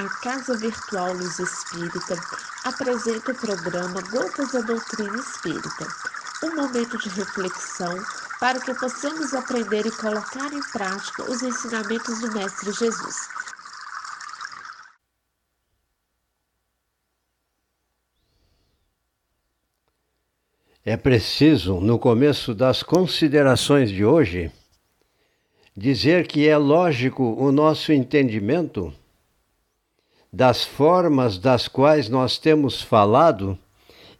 A Casa Virtual Luz Espírita apresenta o programa Gotas da Doutrina Espírita, um momento de reflexão para que possamos aprender e colocar em prática os ensinamentos do Mestre Jesus. É preciso, no começo das considerações de hoje, dizer que é lógico o nosso entendimento das formas das quais nós temos falado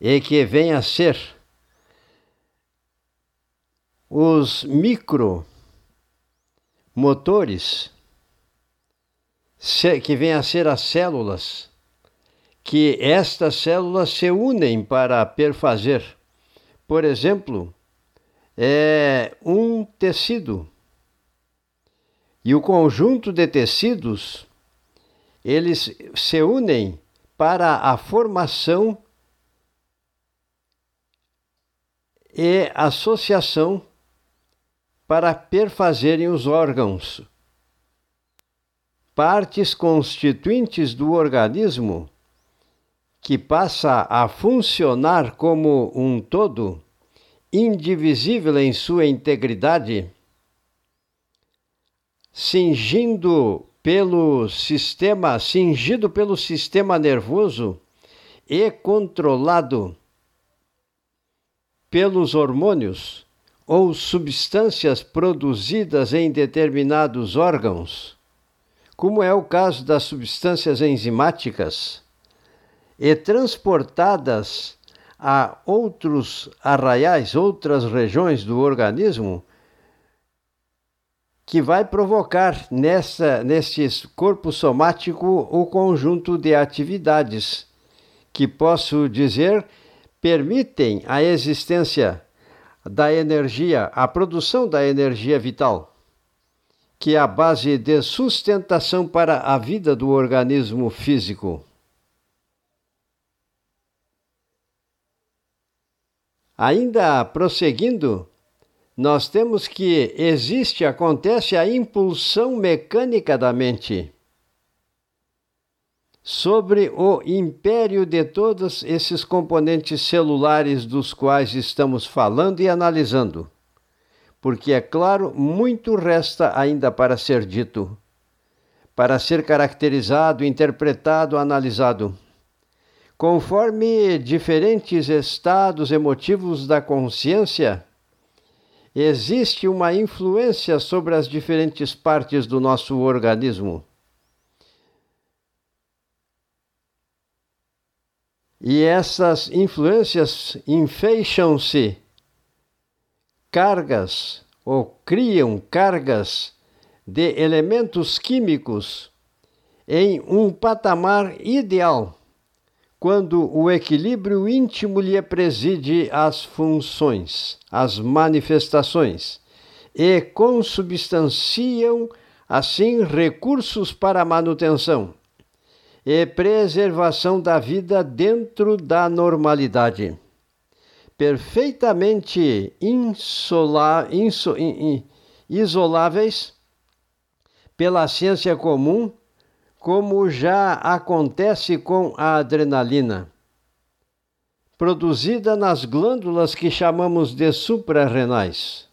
e que vem a ser os micromotores que vêm a ser as células, que estas células se unem para perfazer. Por exemplo, é um tecido. E o conjunto de tecidos eles se unem para a formação e associação para perfazerem os órgãos. Partes constituintes do organismo que passa a funcionar como um todo, indivisível em sua integridade, cingindo pelo sistema, cingido pelo sistema nervoso e controlado pelos hormônios ou substâncias produzidas em determinados órgãos, como é o caso das substâncias enzimáticas, e transportadas a outros arraiais, outras regiões do organismo, que vai provocar nessa, neste corpo somático o conjunto de atividades que posso dizer permitem a existência da energia, a produção da energia vital, que é a base de sustentação para a vida do organismo físico. Ainda prosseguindo, nós temos que existe, acontece a impulsão mecânica da mente sobre o império de todos esses componentes celulares dos quais estamos falando e analisando. Porque, é claro, muito resta ainda para ser dito, para ser caracterizado, interpretado, analisado. Conforme diferentes estados emotivos da consciência, existe uma influência sobre as diferentes partes do nosso organismo. E essas influências enfeixam-se cargas ou criam cargas de elementos químicos em um patamar ideal quando o equilíbrio íntimo lhe preside as funções, as manifestações, e consubstanciam, assim, recursos para a manutenção e preservação da vida dentro da normalidade. Perfeitamente insola, inso, in, isoláveis pela ciência comum como já acontece com a adrenalina, produzida nas glândulas que chamamos de suprarrenais,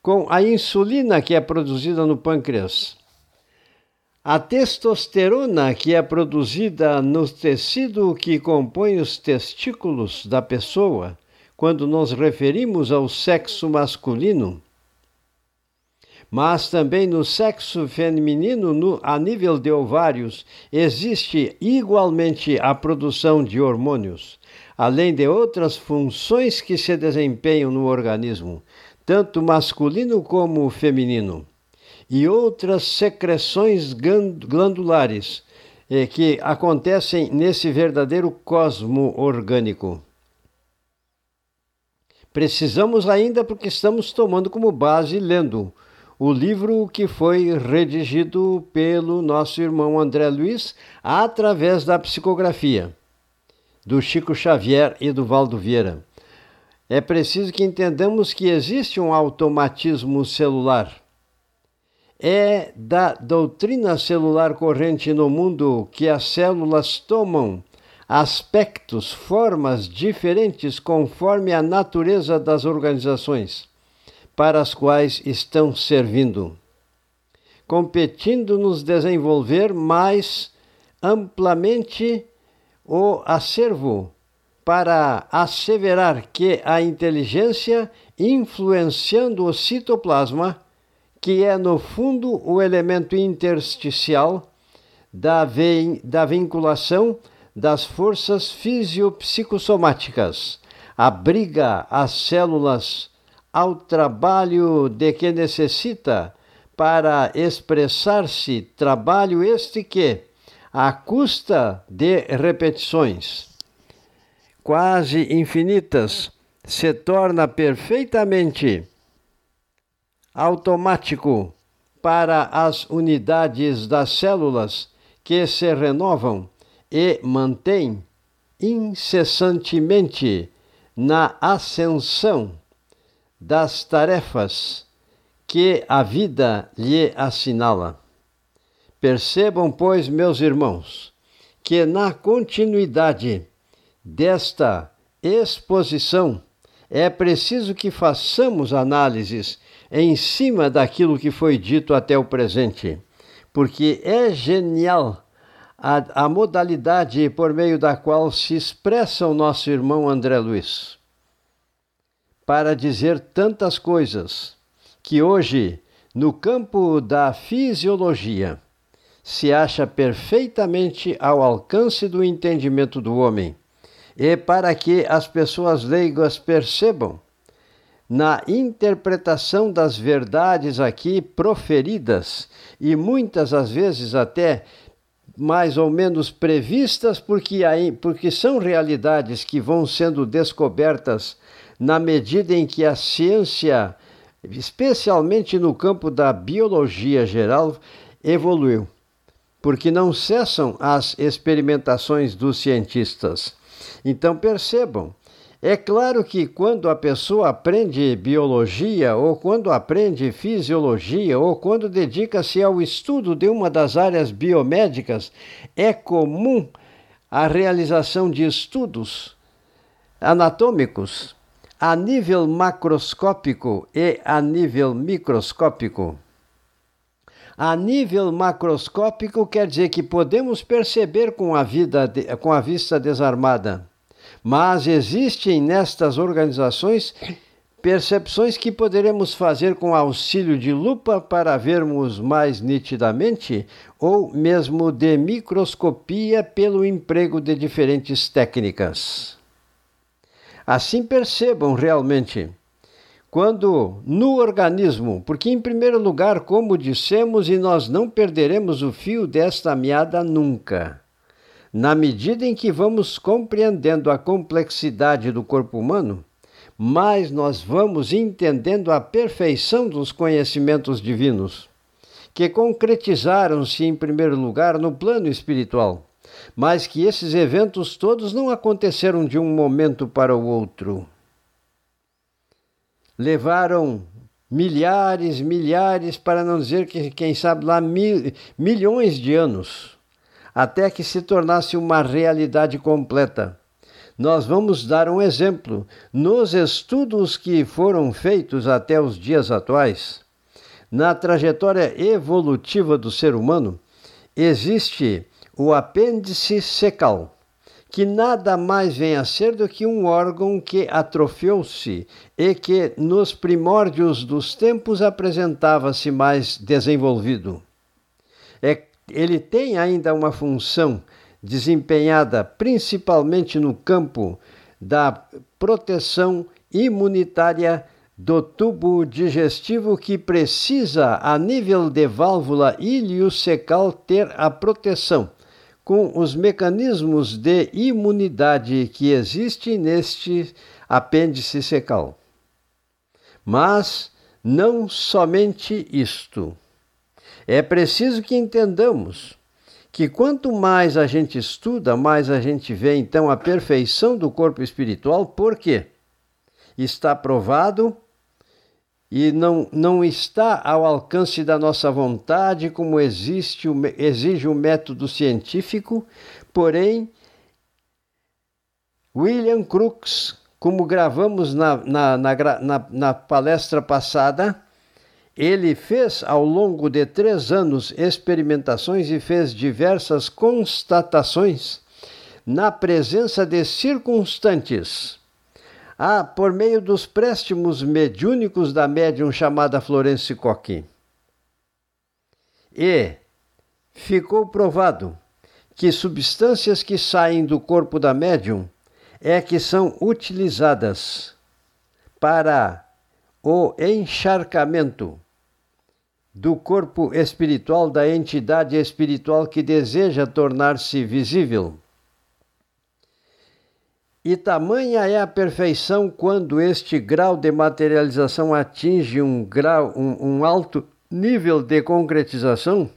com a insulina que é produzida no pâncreas, a testosterona que é produzida no tecido que compõe os testículos da pessoa, quando nos referimos ao sexo masculino mas também no sexo feminino, no, a nível de ovários, existe igualmente a produção de hormônios, além de outras funções que se desempenham no organismo, tanto masculino como feminino, e outras secreções glandulares eh, que acontecem nesse verdadeiro cosmo orgânico. Precisamos ainda, porque estamos tomando como base lendo o livro que foi redigido pelo nosso irmão André Luiz através da psicografia do Chico Xavier e do Valdo Vieira. É preciso que entendamos que existe um automatismo celular é da doutrina celular corrente no mundo que as células tomam aspectos, formas diferentes conforme a natureza das organizações para as quais estão servindo, competindo nos desenvolver mais amplamente o acervo para asseverar que a inteligência influenciando o citoplasma, que é no fundo o elemento intersticial da, da vinculação das forças fisiopsicossomáticas, abriga as células ao trabalho de que necessita para expressar-se, trabalho este que, à custa de repetições quase infinitas, se torna perfeitamente automático para as unidades das células que se renovam e mantêm incessantemente na ascensão das tarefas que a vida lhe assinala. Percebam, pois, meus irmãos, que na continuidade desta exposição é preciso que façamos análises em cima daquilo que foi dito até o presente, porque é genial a, a modalidade por meio da qual se expressa o nosso irmão André Luiz para dizer tantas coisas que hoje, no campo da fisiologia, se acha perfeitamente ao alcance do entendimento do homem, e para que as pessoas leigas percebam na interpretação das verdades aqui proferidas e muitas às vezes até mais ou menos previstas porque, aí, porque são realidades que vão sendo descobertas na medida em que a ciência, especialmente no campo da biologia geral, evoluiu porque não cessam as experimentações dos cientistas. Então percebam, é claro que quando a pessoa aprende biologia, ou quando aprende fisiologia, ou quando dedica-se ao estudo de uma das áreas biomédicas, é comum a realização de estudos anatômicos a nível macroscópico e a nível microscópico. A nível macroscópico quer dizer que podemos perceber com a, vida, com a vista desarmada, mas existem nestas organizações percepções que poderemos fazer com auxílio de lupa para vermos mais nitidamente, ou mesmo de microscopia pelo emprego de diferentes técnicas. Assim percebam realmente quando no organismo, porque em primeiro lugar, como dissemos, e nós não perderemos o fio desta meada nunca. Na medida em que vamos compreendendo a complexidade do corpo humano, mais nós vamos entendendo a perfeição dos conhecimentos divinos, que concretizaram-se em primeiro lugar no plano espiritual, mas que esses eventos todos não aconteceram de um momento para o outro levaram milhares, milhares, para não dizer que, quem sabe lá, mil, milhões de anos, até que se tornasse uma realidade completa. Nós vamos dar um exemplo. Nos estudos que foram feitos até os dias atuais, na trajetória evolutiva do ser humano, existe o apêndice secal que nada mais vem a ser do que um órgão que atrofiou-se e que nos primórdios dos tempos apresentava-se mais desenvolvido. É, ele tem ainda uma função desempenhada principalmente no campo da proteção imunitária do tubo digestivo que precisa, a nível de válvula iliocecal, ter a proteção com os mecanismos de imunidade que existem neste apêndice secal. Mas não somente isto. É preciso que entendamos que quanto mais a gente estuda, mais a gente vê então a perfeição do corpo espiritual, porque está provado e não, não está ao alcance da nossa vontade, como existe, exige o método científico, porém, William Crookes, como gravamos na, na, na, na, palestra passada, ele fez ao longo de três anos experimentações e fez diversas constatações na presença de circunstantes ah, por meio dos préstimos mediúnicos da médium chamada Florence Coquin. E ficou provado que substâncias que saem do corpo da médium é que são utilizadas para o encharcamento do corpo espiritual da entidade espiritual que deseja tornar-se visível. E tamanha é a perfeição quando este grau de materialização atinge um, grau, um, um alto nível de concretização,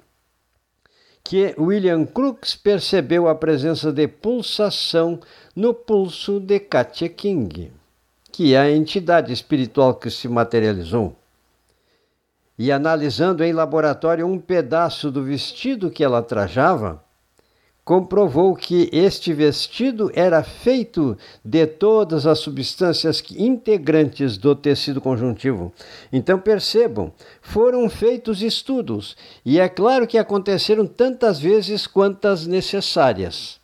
que William Crookes percebeu a presença de pulsação no pulso de Katia King, que é a entidade espiritual que se materializou. E analisando em laboratório um pedaço do vestido que ela trajava, comprovou que este vestido era feito de todas as substâncias integrantes do tecido conjuntivo. Então percebam, foram feitos estudos e é claro que aconteceram tantas vezes quantas necessárias.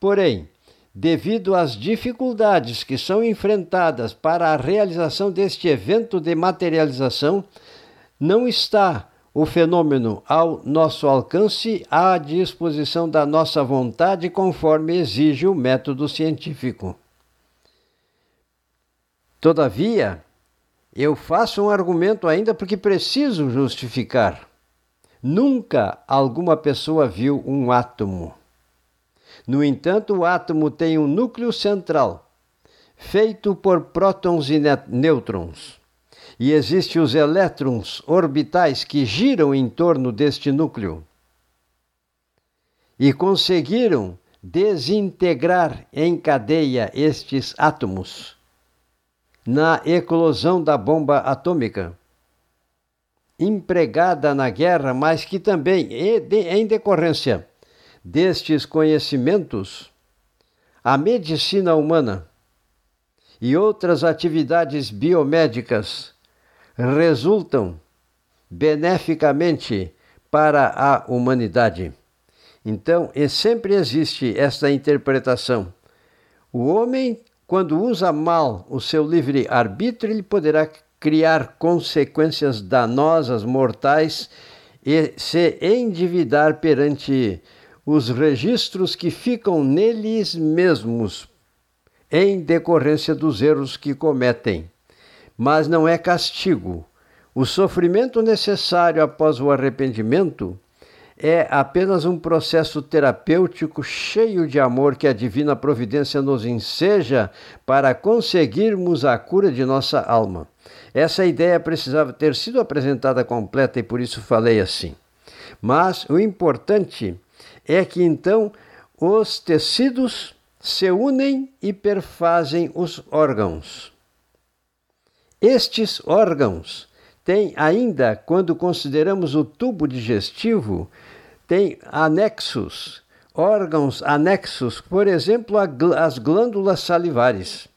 Porém, devido às dificuldades que são enfrentadas para a realização deste evento de materialização, não está o fenômeno ao nosso alcance, à disposição da nossa vontade, conforme exige o método científico. Todavia, eu faço um argumento ainda porque preciso justificar. Nunca alguma pessoa viu um átomo. No entanto, o átomo tem um núcleo central, feito por prótons e nêutrons e existem os elétrons orbitais que giram em torno deste núcleo. E conseguiram desintegrar em cadeia estes átomos na eclosão da bomba atômica, empregada na guerra, mas que também, em decorrência destes conhecimentos, a medicina humana e outras atividades biomédicas resultam beneficamente para a humanidade. Então, sempre existe esta interpretação. O homem, quando usa mal o seu livre-arbítrio, ele poderá criar consequências danosas, mortais, e se endividar perante os registros que ficam neles mesmos, em decorrência dos erros que cometem mas não é castigo. O sofrimento necessário após o arrependimento é apenas um processo terapêutico cheio de amor que a divina providência nos enseja para conseguirmos a cura de nossa alma. Essa ideia precisava ter sido apresentada completa e por isso falei assim. Mas o importante é que então os tecidos se unem e perfazem os órgãos. Estes órgãos têm ainda, quando consideramos o tubo digestivo, têm anexos, órgãos anexos, por exemplo, as glândulas salivares,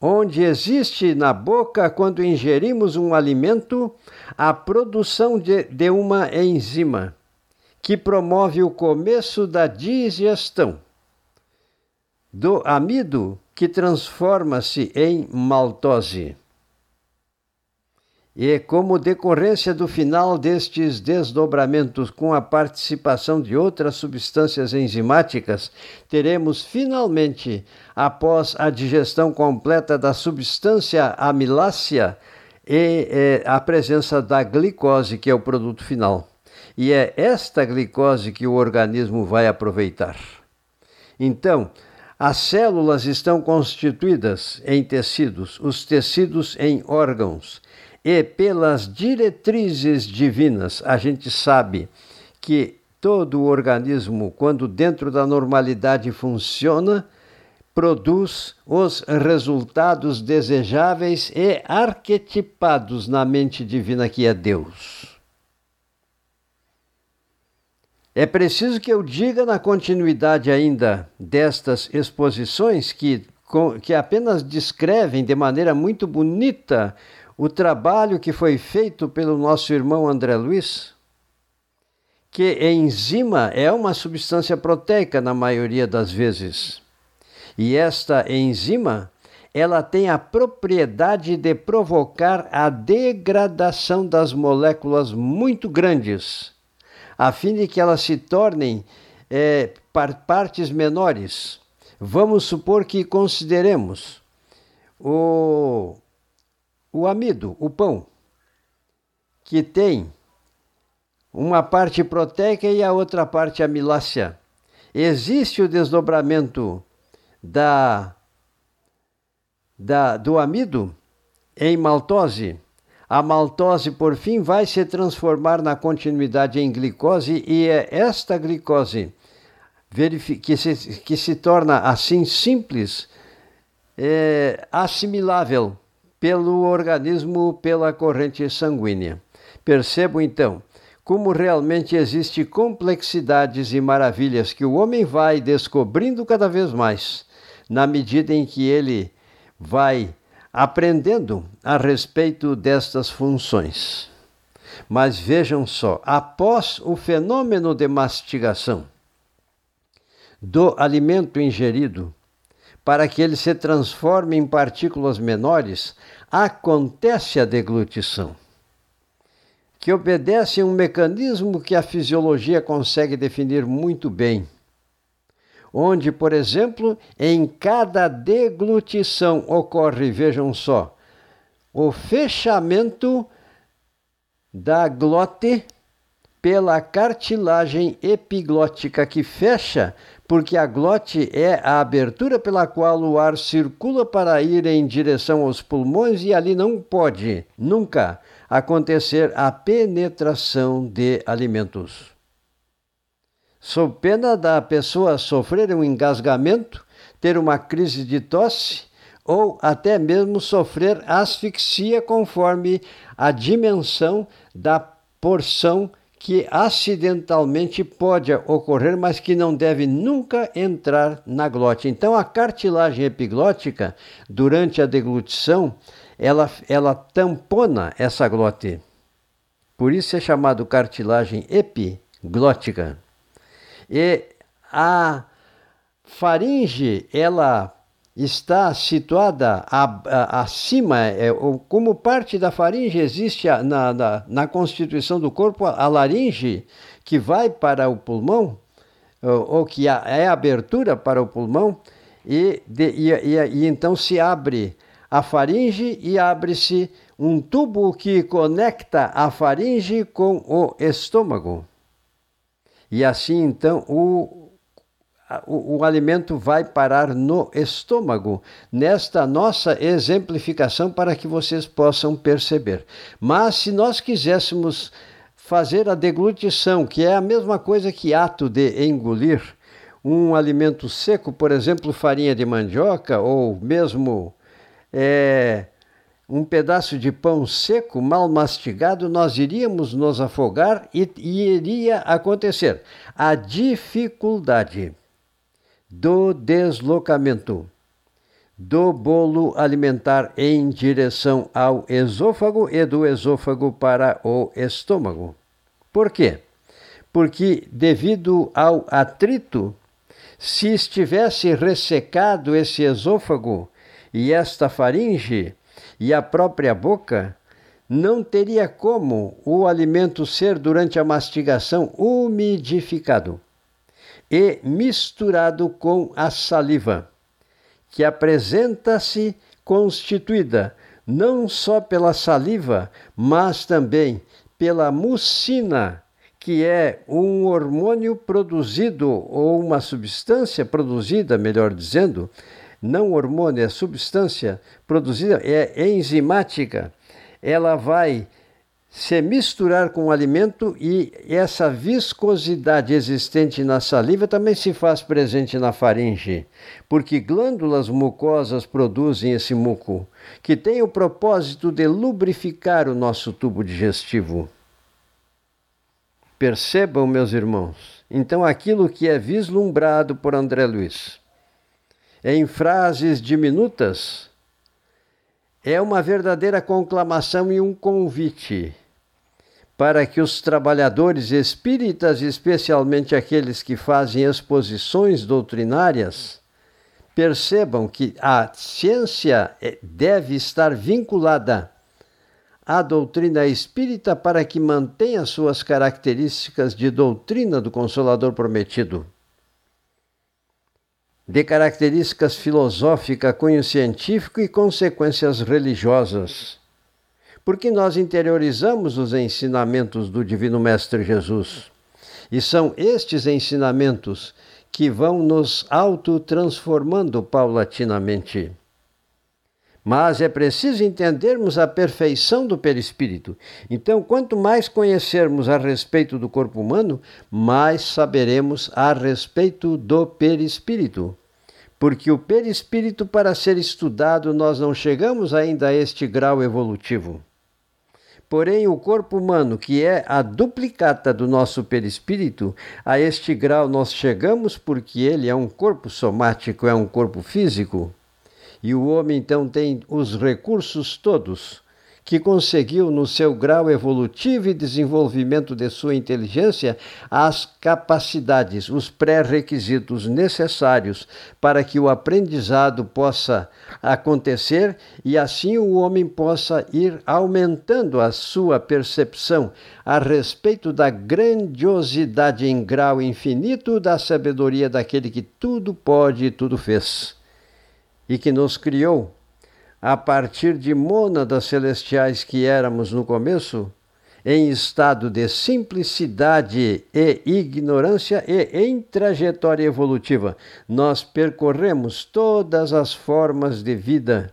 onde existe na boca, quando ingerimos um alimento, a produção de, de uma enzima que promove o começo da digestão do amido que transforma-se em maltose. E como decorrência do final destes desdobramentos com a participação de outras substâncias enzimáticas, teremos finalmente, após a digestão completa da substância amilácea, e, e a presença da glicose, que é o produto final. E é esta glicose que o organismo vai aproveitar. Então, as células estão constituídas em tecidos, os tecidos em órgãos e pelas diretrizes divinas, a gente sabe que todo o organismo, quando dentro da normalidade funciona, produz os resultados desejáveis e arquetipados na mente divina que é Deus. É preciso que eu diga na continuidade ainda destas exposições que, que apenas descrevem de maneira muito bonita o trabalho que foi feito pelo nosso irmão André Luiz, que enzima é uma substância proteica na maioria das vezes. E esta enzima, ela tem a propriedade de provocar a degradação das moléculas muito grandes, a fim de que elas se tornem é, partes menores. Vamos supor que consideremos o, o amido, o pão, que tem uma parte proteica e a outra parte amilácea. Existe o desdobramento da, da, do amido em maltose, a maltose, por fim, vai se transformar na continuidade em glicose e é esta glicose que se, que se torna assim simples, é, assimilável pelo organismo, pela corrente sanguínea. Percebo então como realmente existe complexidades e maravilhas que o homem vai descobrindo cada vez mais na medida em que ele vai aprendendo a respeito destas funções. Mas vejam só, após o fenômeno de mastigação do alimento ingerido, para que ele se transforme em partículas menores, acontece a deglutição, que obedece a um mecanismo que a fisiologia consegue definir muito bem. Onde, por exemplo, em cada deglutição ocorre, vejam só, o fechamento da glote pela cartilagem epiglótica que fecha, porque a glote é a abertura pela qual o ar circula para ir em direção aos pulmões e ali não pode nunca acontecer a penetração de alimentos. Sob pena da pessoa sofrer um engasgamento, ter uma crise de tosse ou até mesmo sofrer asfixia conforme a dimensão da porção que acidentalmente pode ocorrer, mas que não deve nunca entrar na glote. Então, a cartilagem epiglótica, durante a deglutição, ela, ela tampona essa glote. Por isso é chamado cartilagem epiglótica. E a faringe, ela está situada acima, é, como parte da faringe existe na, na, na, constituição do corpo a, laringe, que vai para o pulmão, ou, que é abertura para o pulmão, e, de, e, e, e então se abre a faringe e abre-se um tubo que conecta a faringe com o estômago. E assim então o, o, o, alimento vai parar no estômago, nesta nossa exemplificação para que vocês possam perceber. Mas se nós quiséssemos fazer a deglutição, que é a mesma coisa que ato de engolir, um alimento seco, por exemplo, farinha de mandioca ou mesmo é, um pedaço de pão seco, mal mastigado, nós iríamos nos afogar e, e iria acontecer a dificuldade do deslocamento do bolo alimentar em direção ao esôfago e do esôfago para o estômago. Por quê? Porque, devido ao atrito, se estivesse ressecado esse esôfago e esta faringe, e a própria boca, não teria como o alimento ser, durante a mastigação, umidificado e misturado com a saliva, que apresenta-se constituída não só pela saliva, mas também pela mucina, que é um hormônio produzido, ou uma substância produzida, melhor dizendo, não hormônio, é substância produzida, é enzimática, ela vai se misturar com o alimento e essa viscosidade existente na saliva também se faz presente na faringe, porque glândulas mucosas produzem esse muco, que tem o propósito de lubrificar o nosso tubo digestivo. Percebam, meus irmãos, então aquilo que é vislumbrado por André Luiz em frases diminutas é uma verdadeira conclamação e um convite para que os trabalhadores espíritas, especialmente aqueles que fazem exposições doutrinárias, percebam que a ciência eh, deve estar vinculada à doutrina espírita para que mantenha suas características de doutrina do Consolador Prometido. De características filosófica, cunho científico e consequências religiosas porque nós interiorizamos os ensinamentos do Divino Mestre Jesus. E são estes ensinamentos que vão nos autotransformando paulatinamente. Mas é preciso entendermos a perfeição do perispírito. Então, quanto mais conhecermos a respeito do corpo humano, mais saberemos a respeito do perispírito. Porque o perispírito, para ser estudado, nós não chegamos ainda a este grau evolutivo. Porém, o corpo humano, que é a duplicata do nosso perispírito, a este grau nós chegamos porque ele é um corpo somático, é um corpo físico. E o homem então tem os recursos todos que conseguiu, no seu grau evolutivo e desenvolvimento de sua inteligência, as capacidades, os pré-requisitos necessários para que o aprendizado possa acontecer e assim o homem possa ir aumentando a sua percepção a respeito da grandiosidade em grau infinito da sabedoria daquele que tudo pode e tudo fez e que nos criou a partir de mônadas celestiais que éramos no começo, em estado de simplicidade e ignorância e em trajetória evolutiva, nós percorremos todas as formas de vida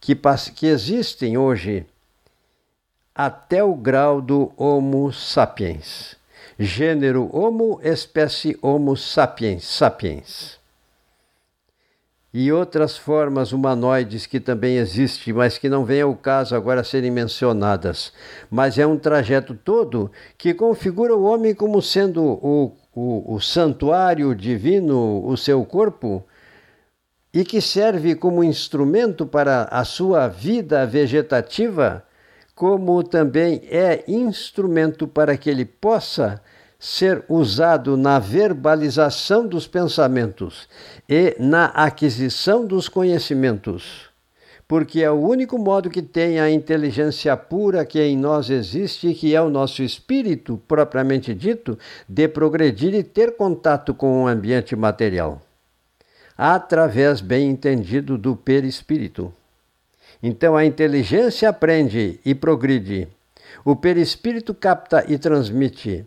que, que existem hoje até o grau do Homo sapiens. Gênero Homo, espécie Homo sapiens, sapiens e outras formas humanoides que também existem, mas que não vem ao caso agora serem mencionadas. Mas é um trajeto todo que configura o homem como sendo o, o, o santuário divino, o seu corpo, e que serve como instrumento para a sua vida vegetativa, como também é instrumento para que ele possa ser usado na verbalização dos pensamentos e na aquisição dos conhecimentos, porque é o único modo que tem a inteligência pura que em nós existe, que é o nosso espírito, propriamente dito, de progredir e ter contato com o ambiente material, através, bem entendido, do perispírito. Então a inteligência aprende e progride, o perispírito capta e transmite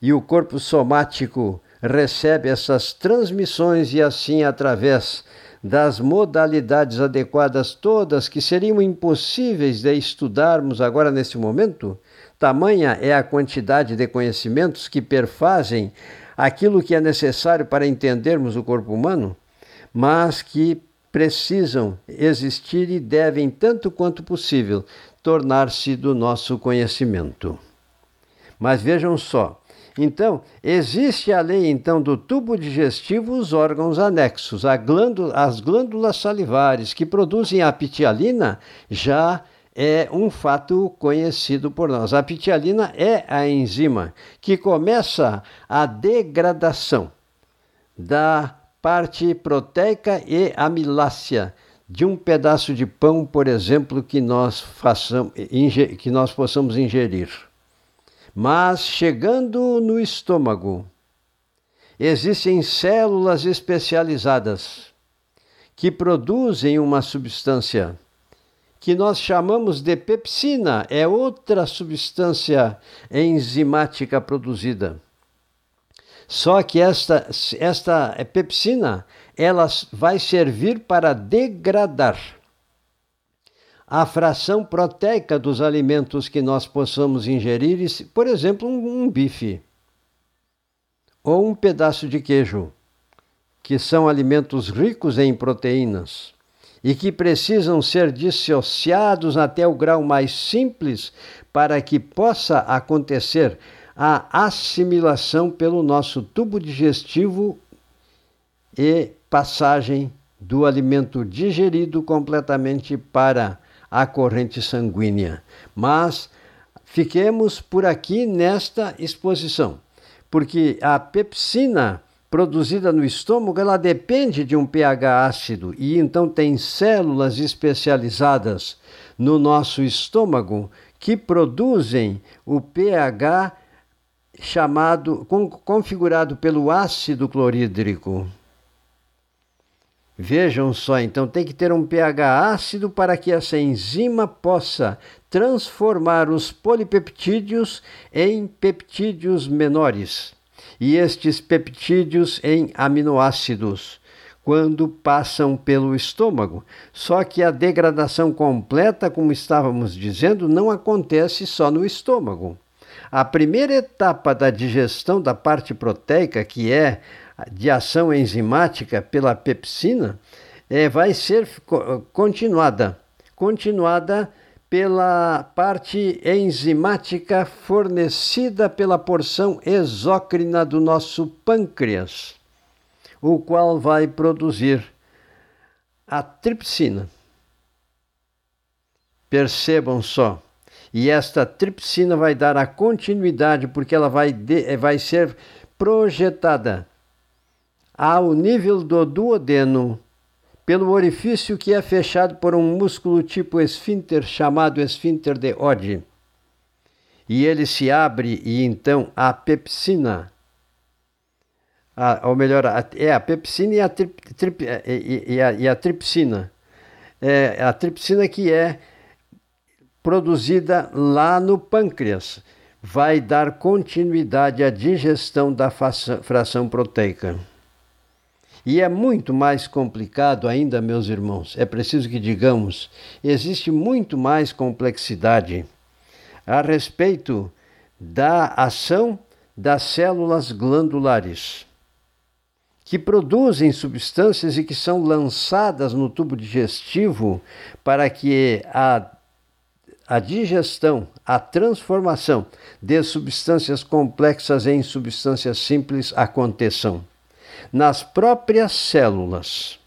e o corpo somático recebe essas transmissões e assim através das modalidades adequadas todas que seriam impossíveis de estudarmos agora nesse momento, tamanha é a quantidade de conhecimentos que perfazem aquilo que é necessário para entendermos o corpo humano, mas que precisam existir e devem, tanto quanto possível, tornar-se do nosso conhecimento. Mas vejam só, então, existe além então do tubo digestivo os órgãos anexos, glândula, as glândulas salivares que produzem a pitialina já é um fato conhecido por nós. A pitialina é a enzima que começa a degradação da parte proteica e amilácea de um pedaço de pão, por exemplo, que nós, façamos, que nós possamos ingerir. Mas chegando no estômago, existem células especializadas que produzem uma substância que nós chamamos de pepsina, é outra substância enzimática produzida. Só que esta, esta pepsina ela vai servir para degradar a fração proteica dos alimentos que nós possamos ingerir, por exemplo, um, bife ou um pedaço de queijo, que são alimentos ricos em proteínas e que precisam ser dissociados até o grau mais simples para que possa acontecer a assimilação pelo nosso tubo digestivo e passagem do alimento digerido completamente para a corrente sanguínea. Mas fiquemos por aqui nesta exposição, porque a pepsina produzida no estômago, ela depende de um pH ácido e então tem células especializadas no nosso estômago que produzem o pH chamado configurado pelo ácido clorídrico. Vejam só, então tem que ter um pH ácido para que essa enzima possa transformar os polipeptídeos em peptídeos menores e estes peptídeos em aminoácidos quando passam pelo estômago. Só que a degradação completa, como estávamos dizendo, não acontece só no estômago. A primeira etapa da digestão da parte proteica, que é de ação enzimática pela pepsina é, vai ser continuada, continuada pela parte enzimática fornecida pela porção exócrina do nosso pâncreas, o qual vai produzir a tripsina. Percebam só. E esta tripsina vai dar a continuidade, porque ela vai, de, vai ser projetada ao nível do duodeno, pelo orifício que é fechado por um músculo tipo esfíncter chamado esfíncter de Oddi. E ele se abre e então a pepsina, a, ou melhor, a, é a pepsina e a, e, e, a, e a tripsina. É a tripsina que é produzida lá no pâncreas vai dar continuidade à digestão da fração proteica. E é muito mais complicado ainda, meus irmãos. É preciso que digamos, existe muito mais complexidade a respeito da ação das células glandulares, que produzem substâncias e que são lançadas no tubo digestivo para que a, a digestão, a transformação de substâncias complexas em substâncias simples aconteçam nas próprias células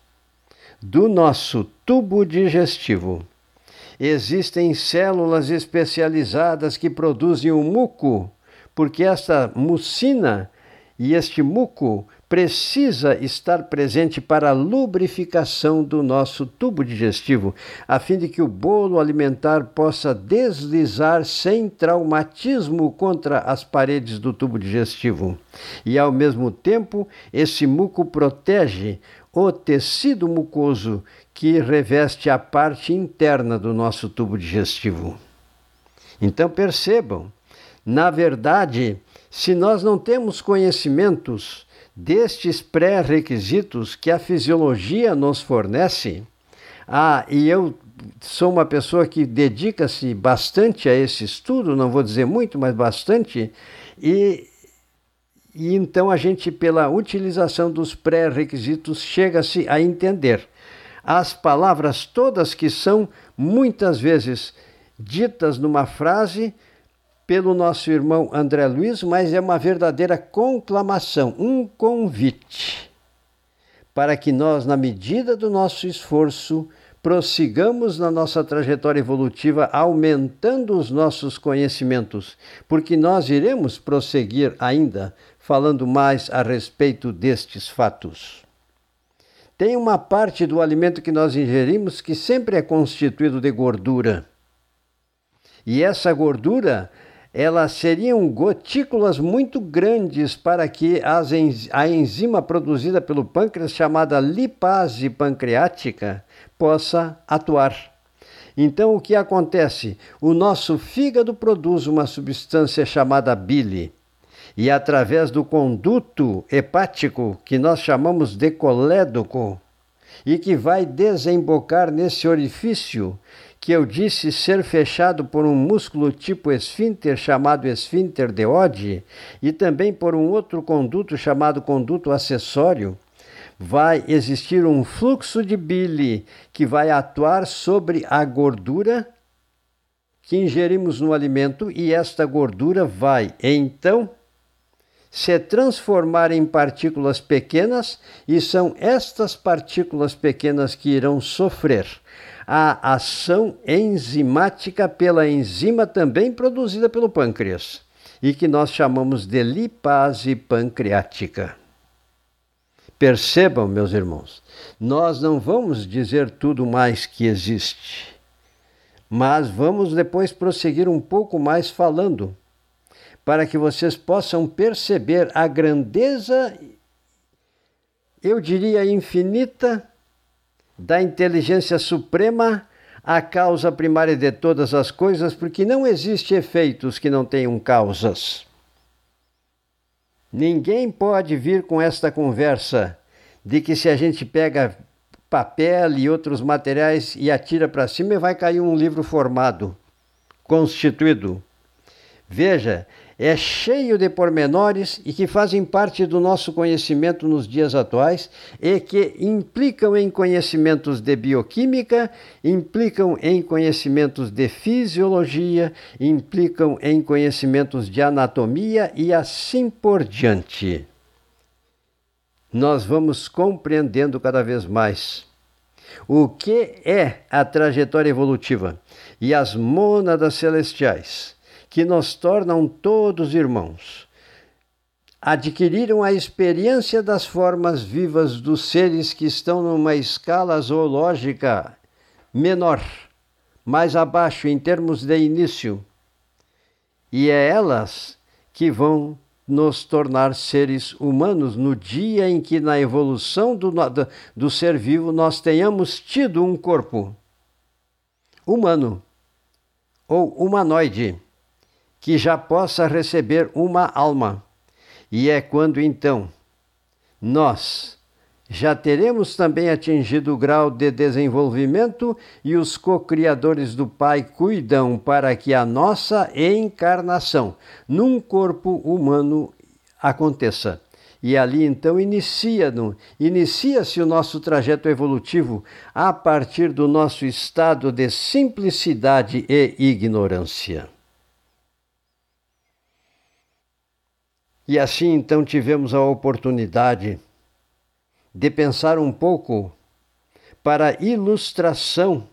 do nosso tubo digestivo. Existem células especializadas que produzem o muco, porque esta mucina e este muco precisa estar presente para a lubrificação do nosso tubo digestivo, a fim de que o bolo alimentar possa deslizar sem traumatismo contra as paredes do tubo digestivo. E ao mesmo tempo, esse muco protege o tecido mucoso que reveste a parte interna do nosso tubo digestivo. Então percebam, na verdade, se nós não temos conhecimentos destes pré-requisitos que a fisiologia nos fornece, ah, e eu sou uma pessoa que dedica-se bastante a esse estudo, não vou dizer muito, mas bastante, e, e então a gente, pela utilização dos pré-requisitos, chega-se a entender. As palavras todas que são muitas vezes ditas numa frase pelo nosso irmão André Luiz, mas é uma verdadeira conclamação, um convite para que nós, na medida do nosso esforço, prossigamos na nossa trajetória evolutiva, aumentando os nossos conhecimentos, porque nós iremos prosseguir ainda falando mais a respeito destes fatos. Tem uma parte do alimento que nós ingerimos que sempre é constituído de gordura. E essa gordura elas seriam gotículas muito grandes para que a enzima produzida pelo pâncreas, chamada lipase pancreática, possa atuar. Então, o que acontece? O nosso fígado produz uma substância chamada bile. E através do conduto hepático, que nós chamamos de colédoco, e que vai desembocar nesse orifício que eu disse ser fechado por um músculo tipo esfíncter chamado esfíncter de Oddi e também por um outro conduto chamado conduto acessório, vai existir um fluxo de bile que vai atuar sobre a gordura que ingerimos no alimento e esta gordura vai então se transformar em partículas pequenas e são estas partículas pequenas que irão sofrer a ação enzimática pela enzima também produzida pelo pâncreas e que nós chamamos de lipase pancreática. Percebam, meus irmãos, nós não vamos dizer tudo mais que existe, mas vamos depois prosseguir um pouco mais falando para que vocês possam perceber a grandeza, eu diria infinita, da inteligência suprema, a causa primária de todas as coisas, porque não existe efeitos que não tenham causas. Ninguém pode vir com esta conversa de que se a gente pega papel e outros materiais e atira para cima, vai cair um livro formado, constituído. Veja, é cheio de pormenores e que fazem parte do nosso conhecimento nos dias atuais e que implicam em conhecimentos de bioquímica, implicam em conhecimentos de fisiologia, implicam em conhecimentos de anatomia e assim por diante. Nós vamos compreendendo cada vez mais o que é a trajetória evolutiva e as mônadas celestiais que nos tornam todos irmãos. Adquiriram a experiência das formas vivas dos seres que estão numa escala zoológica menor, mais abaixo em termos de início. E é elas que vão nos tornar seres humanos no dia em que, na evolução do, do, do ser vivo, nós tenhamos tido um corpo humano ou humanoide que já possa receber uma alma. E é quando então nós já teremos também atingido o grau de desenvolvimento e os co-criadores do Pai cuidam para que a nossa encarnação num corpo humano aconteça. E ali então inicia-se inicia o nosso trajeto evolutivo a partir do nosso estado de simplicidade e ignorância. E assim então tivemos a oportunidade de pensar um pouco para ilustração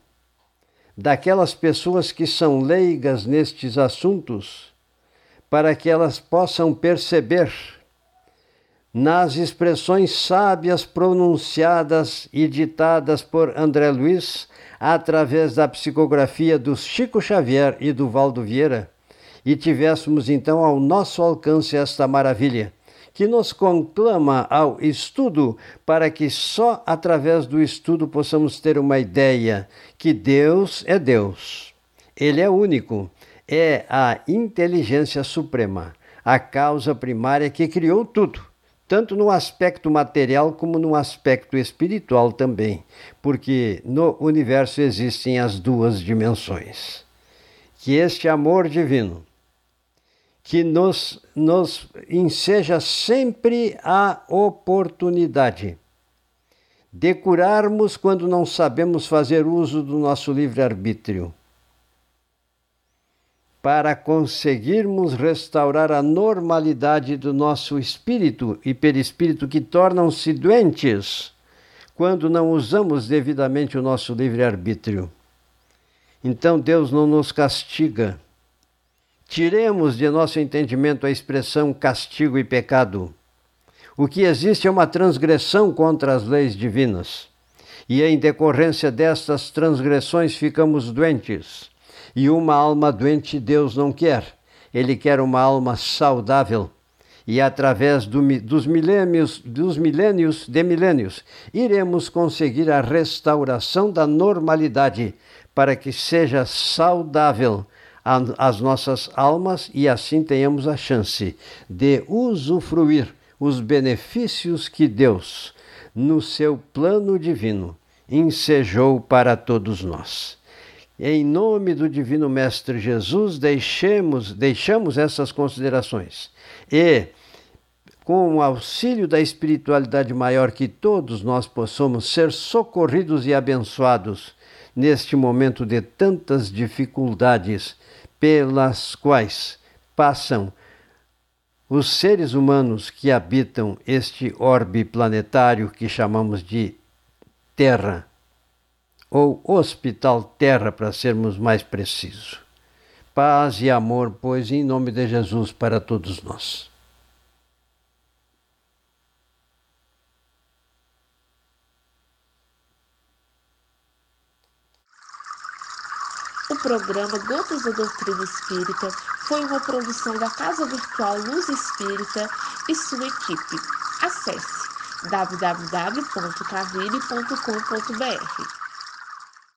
daquelas pessoas que são leigas nestes assuntos, para que elas possam perceber nas expressões sábias pronunciadas e ditadas por André Luiz através da psicografia do Chico Xavier e do Valdo Vieira e tivéssemos então ao nosso alcance esta maravilha, que nos conclama ao estudo, para que só através do estudo possamos ter uma ideia que Deus é Deus. Ele é único, é a inteligência suprema, a causa primária que criou tudo tanto no aspecto material como no aspecto espiritual também, porque no universo existem as duas dimensões. Que este amor divino que nos, nos enseja sempre a oportunidade de curarmos quando não sabemos fazer uso do nosso livre-arbítrio, para conseguirmos restaurar a normalidade do nosso espírito e perispírito que tornam-se doentes quando não usamos devidamente o nosso livre-arbítrio. Então Deus não nos castiga Tiremos de nosso entendimento a expressão castigo e pecado. O que existe é uma transgressão contra as leis divinas. E em decorrência destas transgressões ficamos doentes. E uma alma doente Deus não quer. Ele quer uma alma saudável. E através do, dos milênios, dos milênios de milênios, iremos conseguir a restauração da normalidade para que seja saudável as nossas almas e assim tenhamos a chance de usufruir os benefícios que Deus, no seu plano divino, ensejou para todos nós. Em nome do Divino Mestre Jesus, deixemos, deixamos essas considerações. E, com o auxílio da espiritualidade maior, que todos nós possamos ser socorridos e abençoados neste momento de tantas dificuldades pelas quais passam os seres humanos que habitam este orbe planetário que chamamos de Terra, ou Hospital Terra, para sermos mais precisos. Paz e amor, pois, em nome de Jesus para todos nós. Programa Gotas da Doutrina Espírita foi uma produção da Casa Virtual Luz Espírita e sua equipe. Acesse www.cavile.com.br.